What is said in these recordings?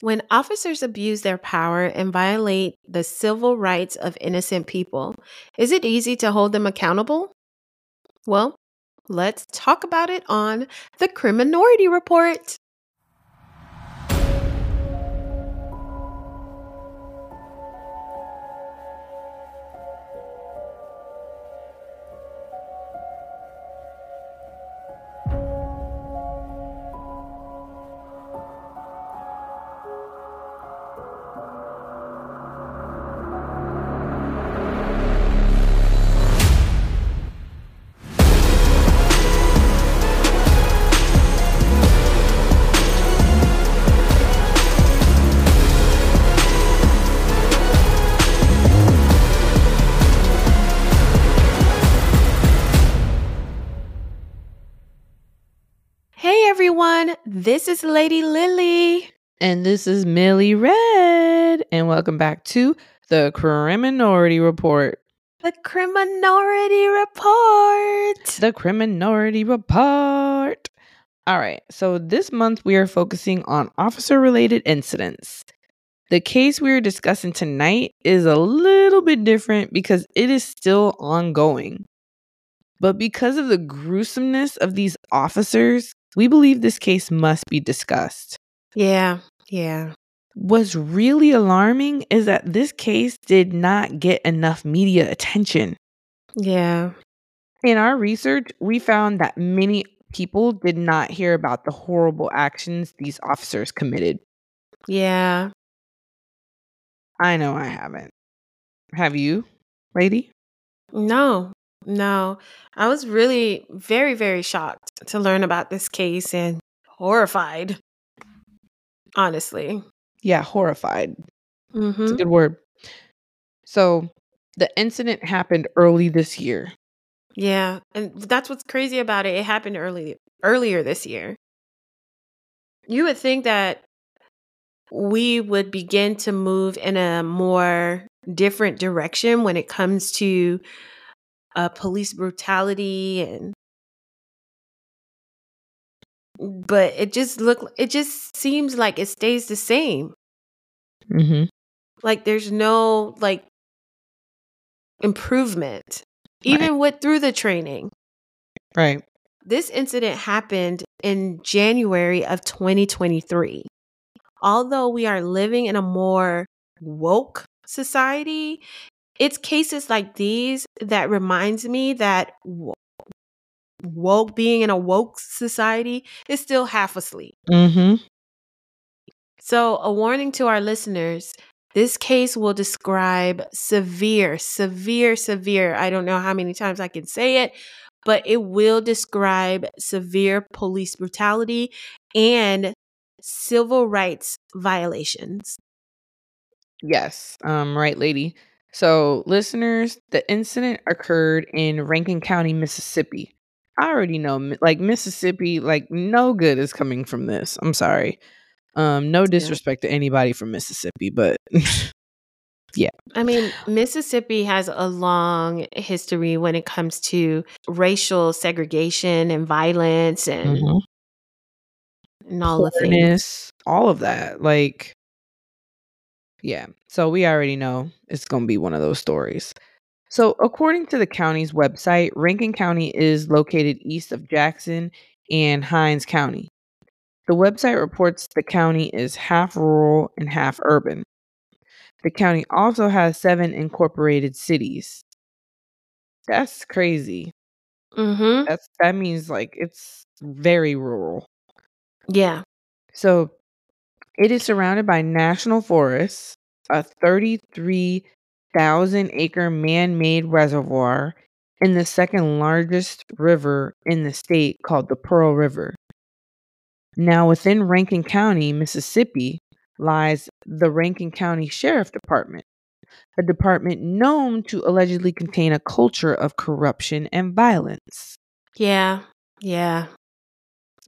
When officers abuse their power and violate the civil rights of innocent people, is it easy to hold them accountable? Well, let's talk about it on the Criminority Report. This is Lady Lily. And this is Millie Red. And welcome back to the Criminority Report. The Criminority Report. The Criminority Report. All right. So this month we are focusing on officer related incidents. The case we are discussing tonight is a little bit different because it is still ongoing. But because of the gruesomeness of these officers, we believe this case must be discussed. Yeah, yeah. What's really alarming is that this case did not get enough media attention. Yeah. In our research, we found that many people did not hear about the horrible actions these officers committed. Yeah. I know I haven't. Have you, lady? No, no. I was really very, very shocked to learn about this case and horrified. Honestly. Yeah, horrified. Mm-hmm. It's a good word. So, the incident happened early this year. Yeah. And that's what's crazy about it. It happened early earlier this year. You would think that we would begin to move in a more different direction when it comes to uh, police brutality and but it just look it just seems like it stays the same Mm-hmm. like there's no like improvement even with through the training Right. this incident happened in January of 2023 although we are living in a more woke society it's cases like these that reminds me that woke being in a woke society is still half asleep Mm-hmm. So, a warning to our listeners this case will describe severe, severe, severe. I don't know how many times I can say it, but it will describe severe police brutality and civil rights violations. Yes. Um, right, lady. So, listeners, the incident occurred in Rankin County, Mississippi. I already know, like Mississippi, like no good is coming from this. I'm sorry. Um, no disrespect to anybody from Mississippi, but yeah. I mean, Mississippi has a long history when it comes to racial segregation and violence and, Mhm. and all the things. all of that. Like, yeah. So we already know it's going to be one of those stories. So, according to the county's website, Rankin County is located east of Jackson and Hinds County. The website reports the county is half rural and half urban. The county also has seven incorporated cities. That's crazy. Mm-hmm. That's that means like it's very rural. Yeah. So it is surrounded by national forests, a 33,000 acre man made reservoir, and the second largest river in the state called the Pearl River. Now, within Rankin County, Mississippi, lies the Rankin County Sheriff Department, a department known to allegedly contain a culture of corruption and violence. Yeah. Yeah.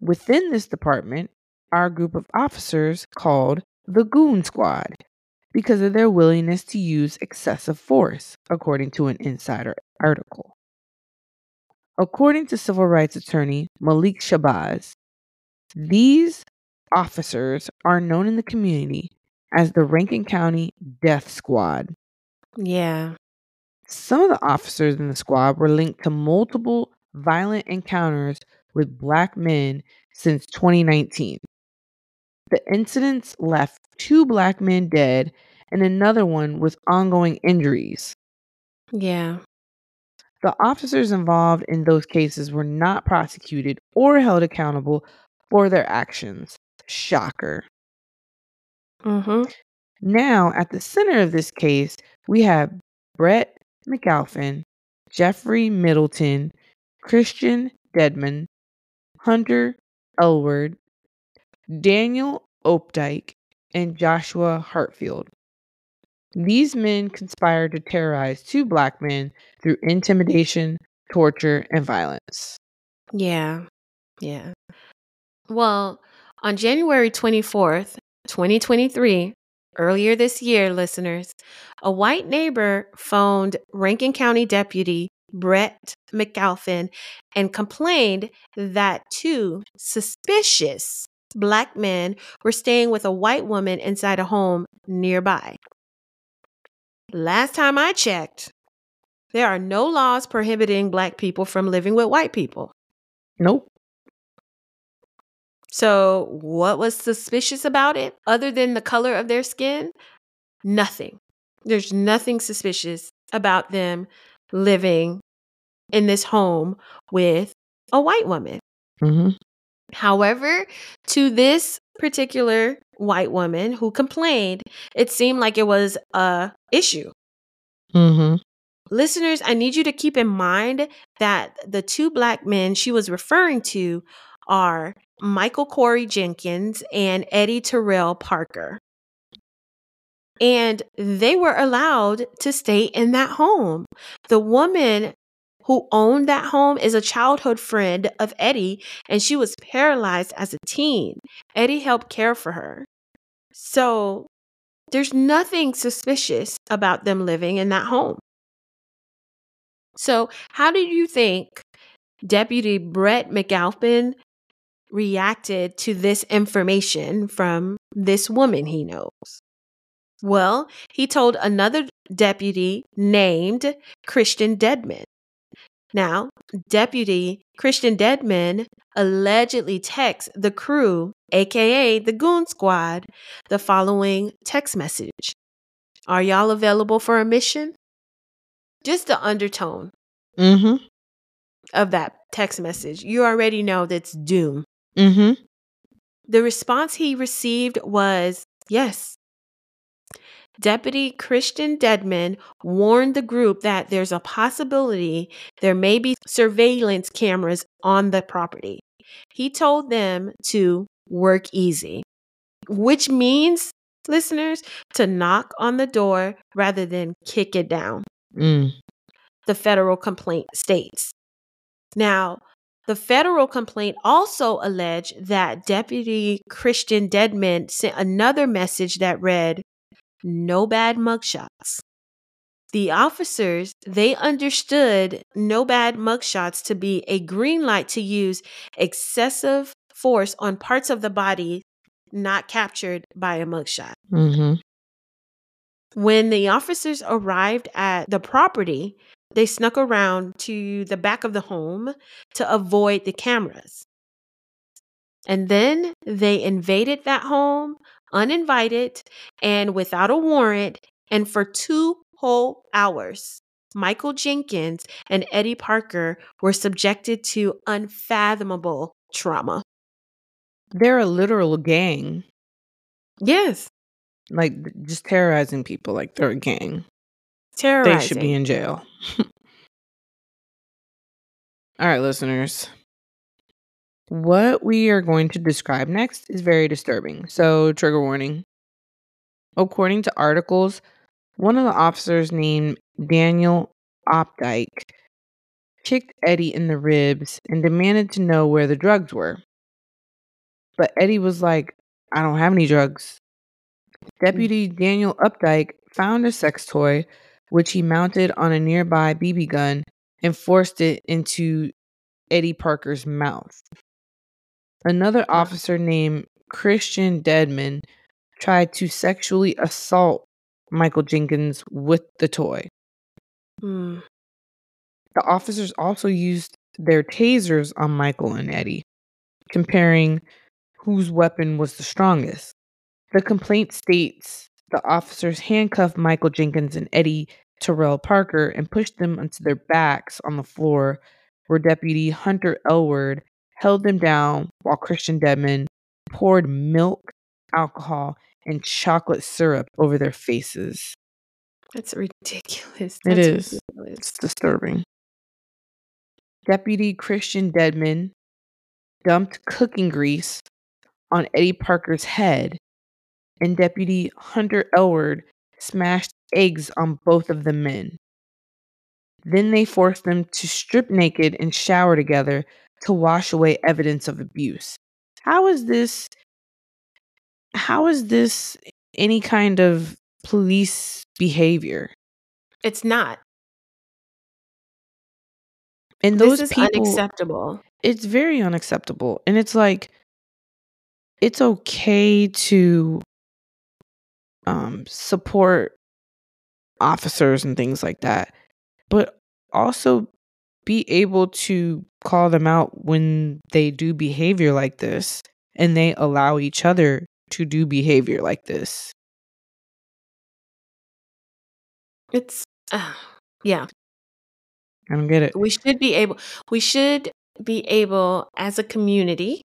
Within this department a group of officers called the Goon Squad because of their willingness to use excessive force, according to an insider article. According to civil rights attorney Malik Shabazz, these officers are known in the community as the Rankin County Death Squad. Yeah. Some of the officers in the squad were linked to multiple violent encounters with black men since 2019. The incidents left two black men dead and another one with ongoing injuries. Yeah. The officers involved in those cases were not prosecuted or held accountable for their actions. Shocker. Mm-hmm. Now, at the center of this case, we have Brett McAlpin, Jeffrey Middleton, Christian Dedmon, Hunter Elward, Daniel Opdyke, and Joshua Hartfield. These men conspired to terrorize two black men through intimidation, torture, and violence. Yeah. Yeah. Well, on January 24th, 2023, earlier this year, listeners, a white neighbor phoned Rankin County Deputy Brett McAlpin and complained that two suspicious black men were staying with a white woman inside a home nearby. Last time I checked, there are no laws prohibiting black people from living with white people. Nope. So, what was suspicious about it other than the color of their skin? Nothing. There's nothing suspicious about them living in this home with a white woman. Mm-hmm. However, to this particular white woman who complained, it seemed like it was a issue. Mm-hmm. Listeners, I need you to keep in mind that the two black men she was referring to are Michael Corey Jenkins and Eddie Terrell Parker. And they were allowed to stay in that home. The woman who owned that home is a childhood friend of Eddie, and she was paralyzed as a teen. Eddie helped care for her. So there's nothing suspicious about them living in that home. So, how do you think Deputy Brett McAlpin reacted to this information from this woman he knows? Well, he told another deputy named Christian Dedmon. Now, Deputy Christian Dedmon allegedly texts the crew, aka the Goon Squad, the following text message Are y'all available for a mission? Just the undertone Mm-hmm. of that text message. You already know that's doom. Mm-hmm. The response he received was yes. Deputy Christian Dedmon warned the group that there's a possibility there may be surveillance cameras on the property. He told them to work easy, which means, listeners, to knock on the door rather than kick it down Mm. the federal complaint states. Now, the federal complaint also alleged that Deputy Christian Dedmon sent another message that read, No bad mugshots. The officers, they understood no bad mugshots to be a green light to use excessive force on parts of the body not captured by a mugshot. Mm-hmm. When the officers arrived at the property, they snuck around to the back of the home to avoid the cameras. And then they invaded that home uninvited and without a warrant. And for two whole hours, Michael Jenkins and Eddie Parker were subjected to unfathomable trauma. They're a literal gang. Yes, Like just terrorizing people like they're a gang. terrorizing. They should be in jail. All right, listeners. What we are going to describe next is very disturbing. So, trigger warning. According to articles, one of the officers named Daniel Opdyke kicked Eddie in the ribs and demanded to know where the drugs were. But Eddie was like, I don't have any drugs. Hmm. Deputy Daniel Opdyke found a sex toy, which he mounted on a nearby BB gun and forced it into Eddie Parker's mouth. Another officer named Christian Dedmon tried to sexually assault Michael Jenkins with the toy. Mm. The officers also used their tasers on Michael and Eddie, comparing whose weapon was the strongest. The complaint states the officers handcuffed Michael Jenkins and Eddie Terrell Parker and pushed them onto their backs on the floor, where Deputy Hunter Elward held them down while Christian Dedmon poured milk, alcohol, and chocolate syrup over their faces. That's ridiculous. It That's is. ridiculous. It's disturbing. Deputy Christian Dedmon dumped cooking grease on Eddie Parker's head, and Deputy Hunter Elward smashed eggs on both of the men. Then they forced them to strip naked and shower together to wash away evidence of abuse. How is this? How is this any kind of police behavior? It's not. And those this is people, unacceptable. it's very unacceptable. And it's like, it's okay to um, support officers and things like that, but also be able to call them out when they do behavior like this and they allow each other to do behavior like this. It's uh, yeah. I don't get it. We should be able. We should be able, as a community,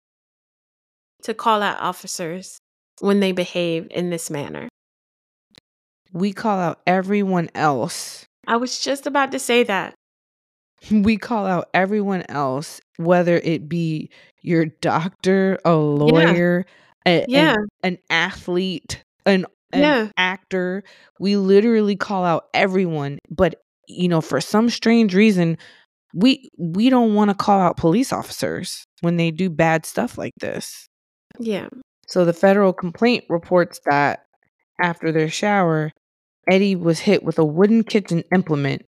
to call out officers when they behave in this manner. We call out everyone else. I was just about to say that. We call out everyone else, whether it be your doctor, a lawyer, a- Yeah. an, an athlete, an, an Yeah. actor. We literally call out everyone. But, you know, for some strange reason, we we don't want to call out police officers when they do bad stuff like this. Yeah. So the federal complaint reports that after their shower, Eddie was hit with a wooden kitchen implement,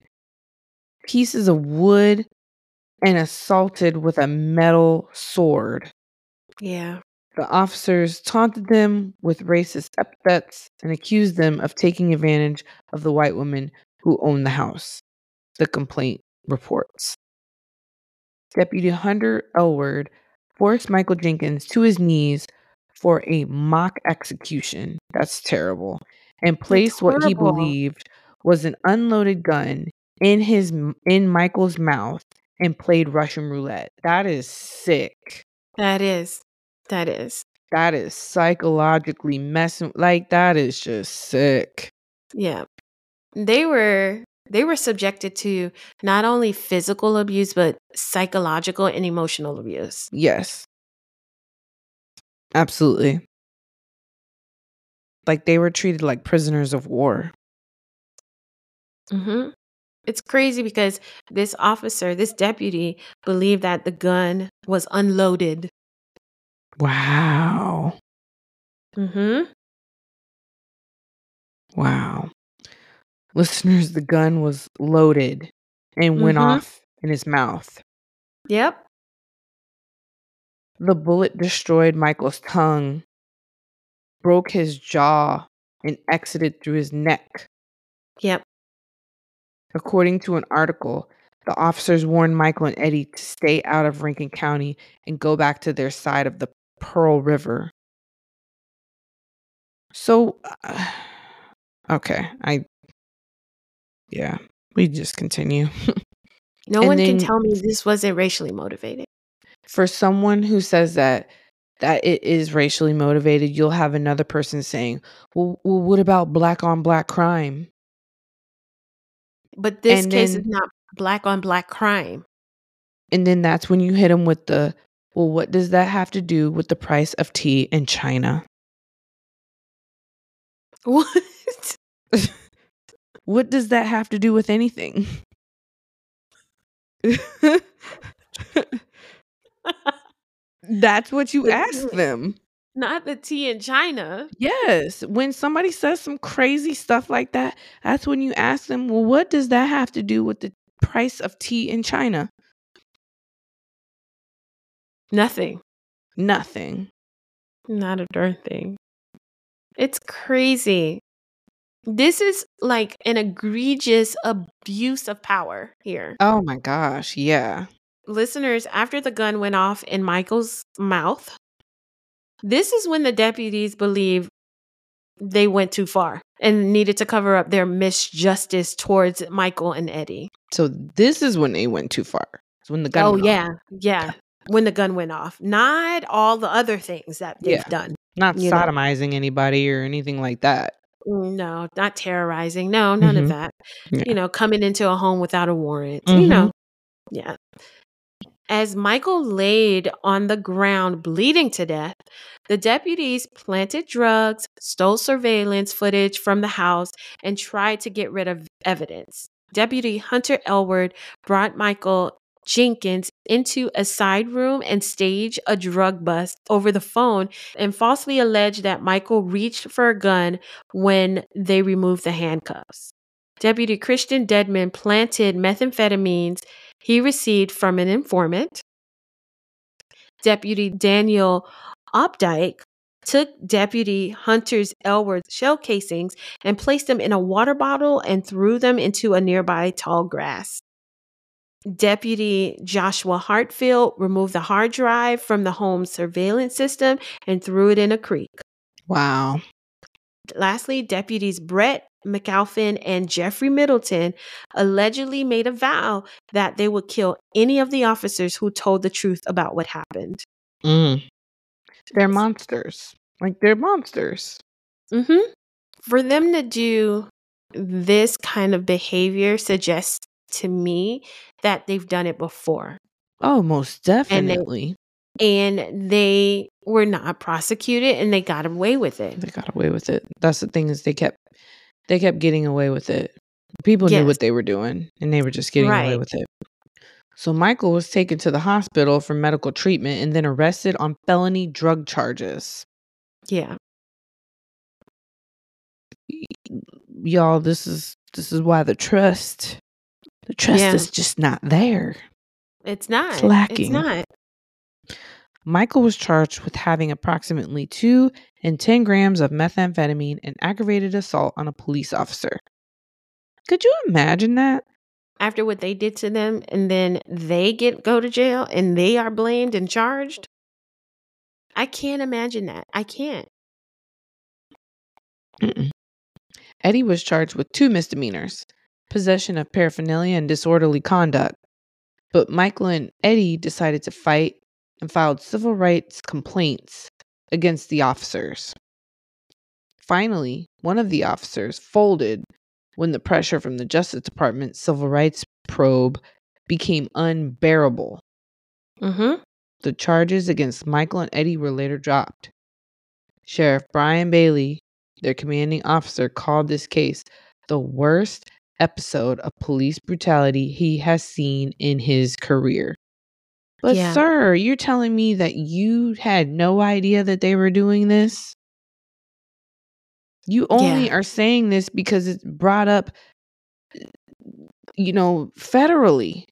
pieces of wood, and assaulted with a metal sword. Yeah. The officers taunted them with racist epithets and accused them of taking advantage of the white woman who owned the house. The complaint reports. Deputy Hunter Elward forced Michael Jenkins to his knees for a mock execution. That's terrible. And placed what he believed was an unloaded gun in his in Michael's mouth and played Russian roulette. That is sick. That is. That is. That is psychologically messing like that is just sick. Yeah. They were they were subjected to not only physical abuse but psychological and emotional abuse. Yes. Absolutely. Like they were treated like prisoners of war. hmm It's crazy because this officer, this deputy, believed that the gun was unloaded. Wow. hmm Wow. Listeners, the gun was loaded and went Mhm. off in his mouth. Yep. The bullet destroyed Michael's tongue, broke his jaw, and exited through his neck. Yep. According to an article, the officers warned Michael and Eddie to stay out of Rankin County and go back to their side of the Pearl River. So, uh, okay, I, yeah, we just continue. No one can tell me this wasn't racially motivated. For someone who says that that it is racially motivated, you'll have another person saying, "Well, well what about black on black crime?" But this And case then- is not black on black crime. And then that's when you hit them with the, "Well, what does that have to do with the price of tea in China?" What? What does that have to do with anything? That's what you ask them. Not the tea in China. Yes. When somebody says some crazy stuff like that, that's when you ask them, well, what does that have to do with the price of tea in China? Nothing. Nothing. Not a darn thing. It's crazy. This is like an egregious abuse of power here. Oh my gosh, yeah. Listeners, after the gun went off in Michael's mouth, this is when the deputies believe they went too far and needed to cover up their misjustice towards Michael and Eddie. So this is when they went too far. It's when the gun oh went yeah, off. yeah. When the gun went off, not all the other things that they've Yeah. done. Not You know. sodomizing anybody or anything like that. No, not terrorizing. No, none Mhm. of that. Yeah. You know, coming into a home without a warrant. You Mhm. know, yeah. As Michael laid on the ground bleeding to death, the deputies planted drugs, stole surveillance footage from the house, and tried to get rid of evidence. Deputy Hunter Elward brought Michael Jenkins into a side room and staged a drug bust over the phone and falsely alleged that Michael reached for a gun when they removed the handcuffs. Deputy Christian Dedmon planted methamphetamines he received from an informant. Deputy Daniel Opdyke took Deputy Hunter's Elward shell casings and placed them in a water bottle and threw them into a nearby tall grass. Deputy Joshua Hartfield removed the hard drive from the home's surveillance system and threw it in a creek. Wow. Lastly, deputies Brett McAlpin and Jeffrey Middleton allegedly made a vow that they would kill any of the officers who told the truth about what happened. Mm. They're monsters. Like they're monsters. Mm-hmm. For them to do this kind of behavior suggests to me that they've done it before Oh, most And they- definitely. and they were not prosecuted and they got away with it. They got away with it. That's the thing is they kept they kept getting away with it. People knew what they were doing and they were just getting away with it. So Michael was taken to the hospital for medical treatment and then arrested on felony drug charges. Yeah. Y'all, this is this is why the trust the trust Yeah. is just not there. It's not. It's lacking. It's not. Michael was charged with having approximately 2 and 10 grams of methamphetamine and aggravated assault on a police officer. Could you imagine that? After what they did to them and then they get go to jail and they are blamed and charged. I can't imagine that. I can't. Mm-mm. Eddie was charged with two misdemeanors possession of paraphernalia and disorderly conduct. But Michael and Eddie decided to fight and filed civil rights complaints against the officers. Finally, one of the officers folded when the pressure from the Justice Department's civil rights probe became unbearable. Mm-hmm. The charges against Michael and Eddie were later dropped. Sheriff Bryan Bailey, their commanding officer, called this case the worst episode of police brutality he has seen in his career. But, Yeah. sir, you're telling me that you had no idea that they were doing this? You only Yeah. are saying this because it's brought up, you know, federally.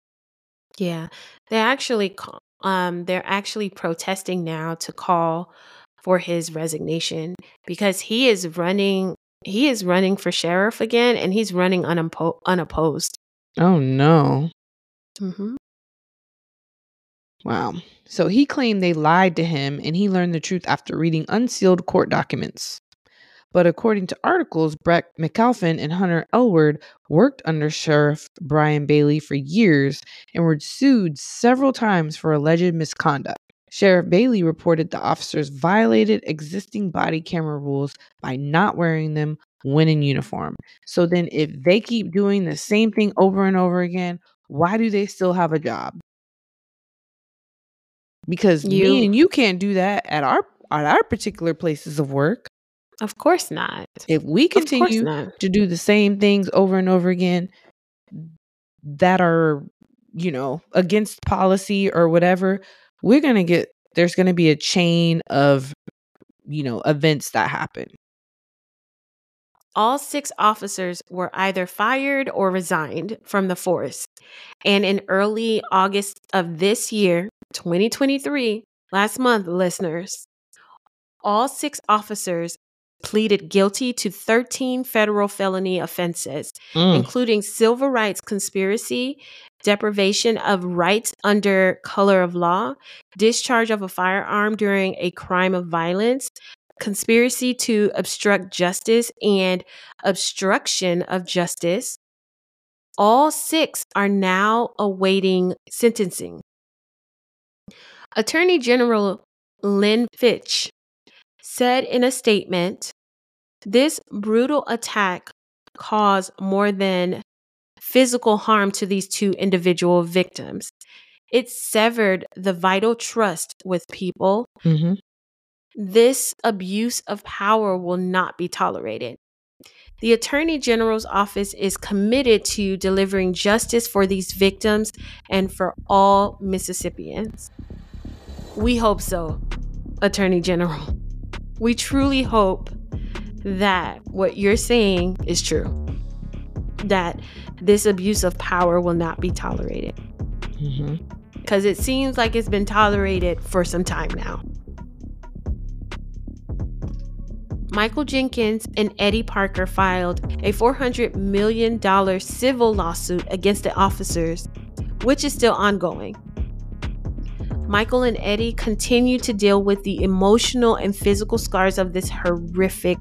Yeah. They actually um they're actually protesting now to call for his resignation because he is running he is running for sheriff again and he's running unoppo- unopposed. Oh, no. Mm-hmm. Wow. So he claimed they lied to him and he learned the truth after reading unsealed court documents. But according to articles, Brett McAlpin and Hunter Elward worked under Sheriff Bryan Bailey for years and were sued several times for alleged misconduct. Sheriff Bailey reported the officers violated existing body camera rules by not wearing them when in uniform. So then, if they keep doing the same thing over and over again, why do they still have a job? Because me You- and you can't do that at our at our particular places of work. Of course not. If we continue to do the same things over and over again that are, you know, against policy or whatever, we're going to get there's going to be a chain of you know, events that happen. All six officers were either fired or resigned from the force. And in early August of this year, 2023, last month, listeners, all six officers pleaded guilty to 13 federal felony offenses, Mm. including civil rights conspiracy, deprivation of rights under color of law, discharge of a firearm during a crime of violence, conspiracy to obstruct justice, and obstruction of justice. All six are now awaiting sentencing. Attorney General Lynn Fitch said in a statement this brutal attack caused more than physical harm to these two individual victims. It severed the vital trust with people. hmm This abuse of power will not be tolerated. The Attorney General's office is committed to delivering justice for these victims and for all Mississippians. We hope so, Attorney General. We truly hope that what you're saying is true. That this abuse of power will not be tolerated. Mm-hmm. Because it seems like it's been tolerated for some time now. Michael Jenkins and Eddie Parker filed a $400 million civil lawsuit against the officers, which is still ongoing. Michael and Eddie continue to deal with the emotional and physical scars of this horrific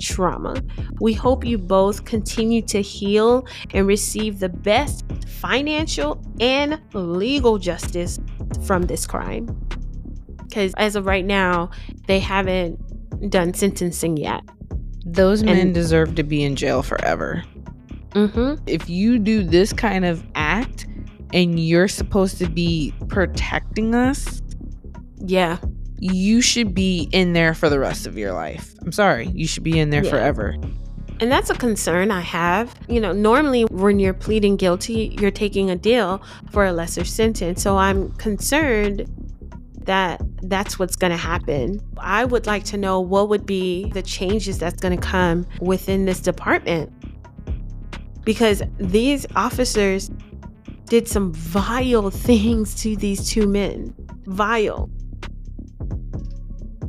trauma. We hope you both continue to heal and receive the best financial and legal justice from this crime. Because as of right now, they haven't done sentencing yet. Those men And- deserve to be in jail forever. Mm-hmm. If you do this kind of act and you're supposed to be protecting us, Yeah. you should be in there for the rest of your life. I'm sorry. You should be in there Yeah. forever. And that's a concern I have. You know, normally when you're pleading guilty, you're taking a deal for a lesser sentence. So I'm concerned that that's what's going to happen. I would like to know what would be the changes that's going to come within this department. Because these officers did some vile things to these two men. Vile.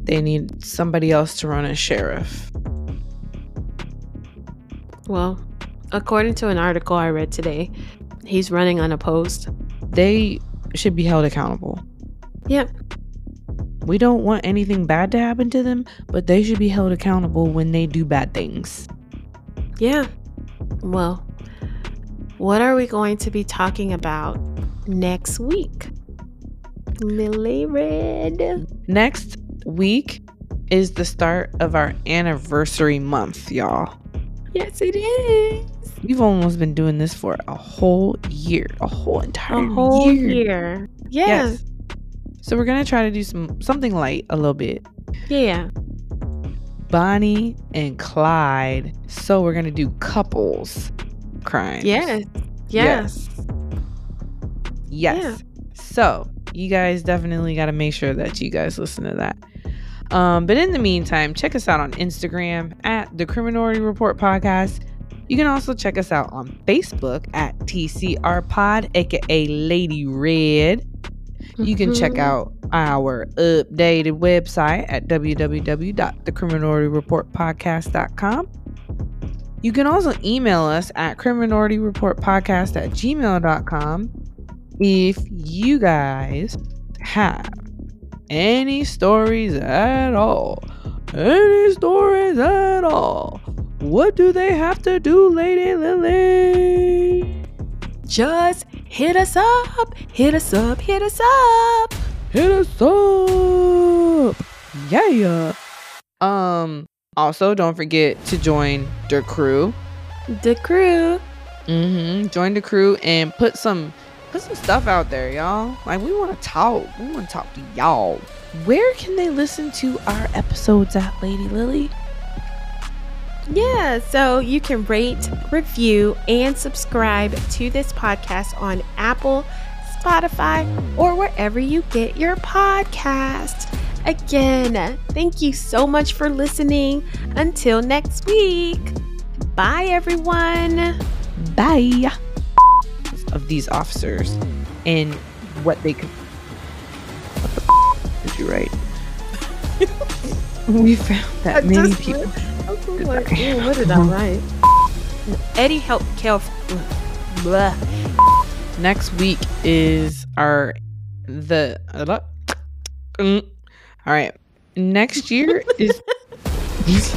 They need somebody else to run as sheriff. Well, according to an article I read today, he's running unopposed. They should be held accountable. Yep. We don't want anything bad to happen to them, but they should be held accountable when they do bad things. Yeah. Well, what are we going to be talking about next week? Millie Red. Next week is the start of our anniversary month, y'all. Yes, it is. We've almost been doing this for a whole year, a whole entire A whole year. year. Yeah. Yes. So we're gonna try to do some something light a little bit. Yeah. Bonnie and Clyde. So we're gonna do couples crimes. Yes. Yes. Yes. Yeah. So you guys definitely got to make sure that you guys listen to that. Um, but in the meantime, check us out on Instagram at the Criminority Report Podcast. You can also check us out on Facebook at TCR Pod, aka Lady Red. You can check Mhm. out our updated website at www.thecriminalityreportpodcast.com. You can also email us at criminalityreportpodcast at gmail.com if you guys have any stories at all. Any stories at all. What do they have to do, Lady Lily? Just hit us up. Hit us up. Hit us up. hit us up. Yeah. Um. Also, don't forget to join the crew. The crew. Mm-hmm. Join the crew and put some put some stuff out there, y'all. Like we want to talk. We want to talk to y'all. Where can they listen to our episodes at, Lady Lily? Yeah, so you can rate, review, and subscribe to this podcast on Apple, Spotify, or wherever you get your podcast. Again, thank you so much for listening. Until next week. Bye, everyone. Bye. Of these officers and what they could. What the f- did you write? We found that I many people. I was like, "Ew, what did I write? Eddie helped Kel. Blah. Next week is our the. All right. Next year is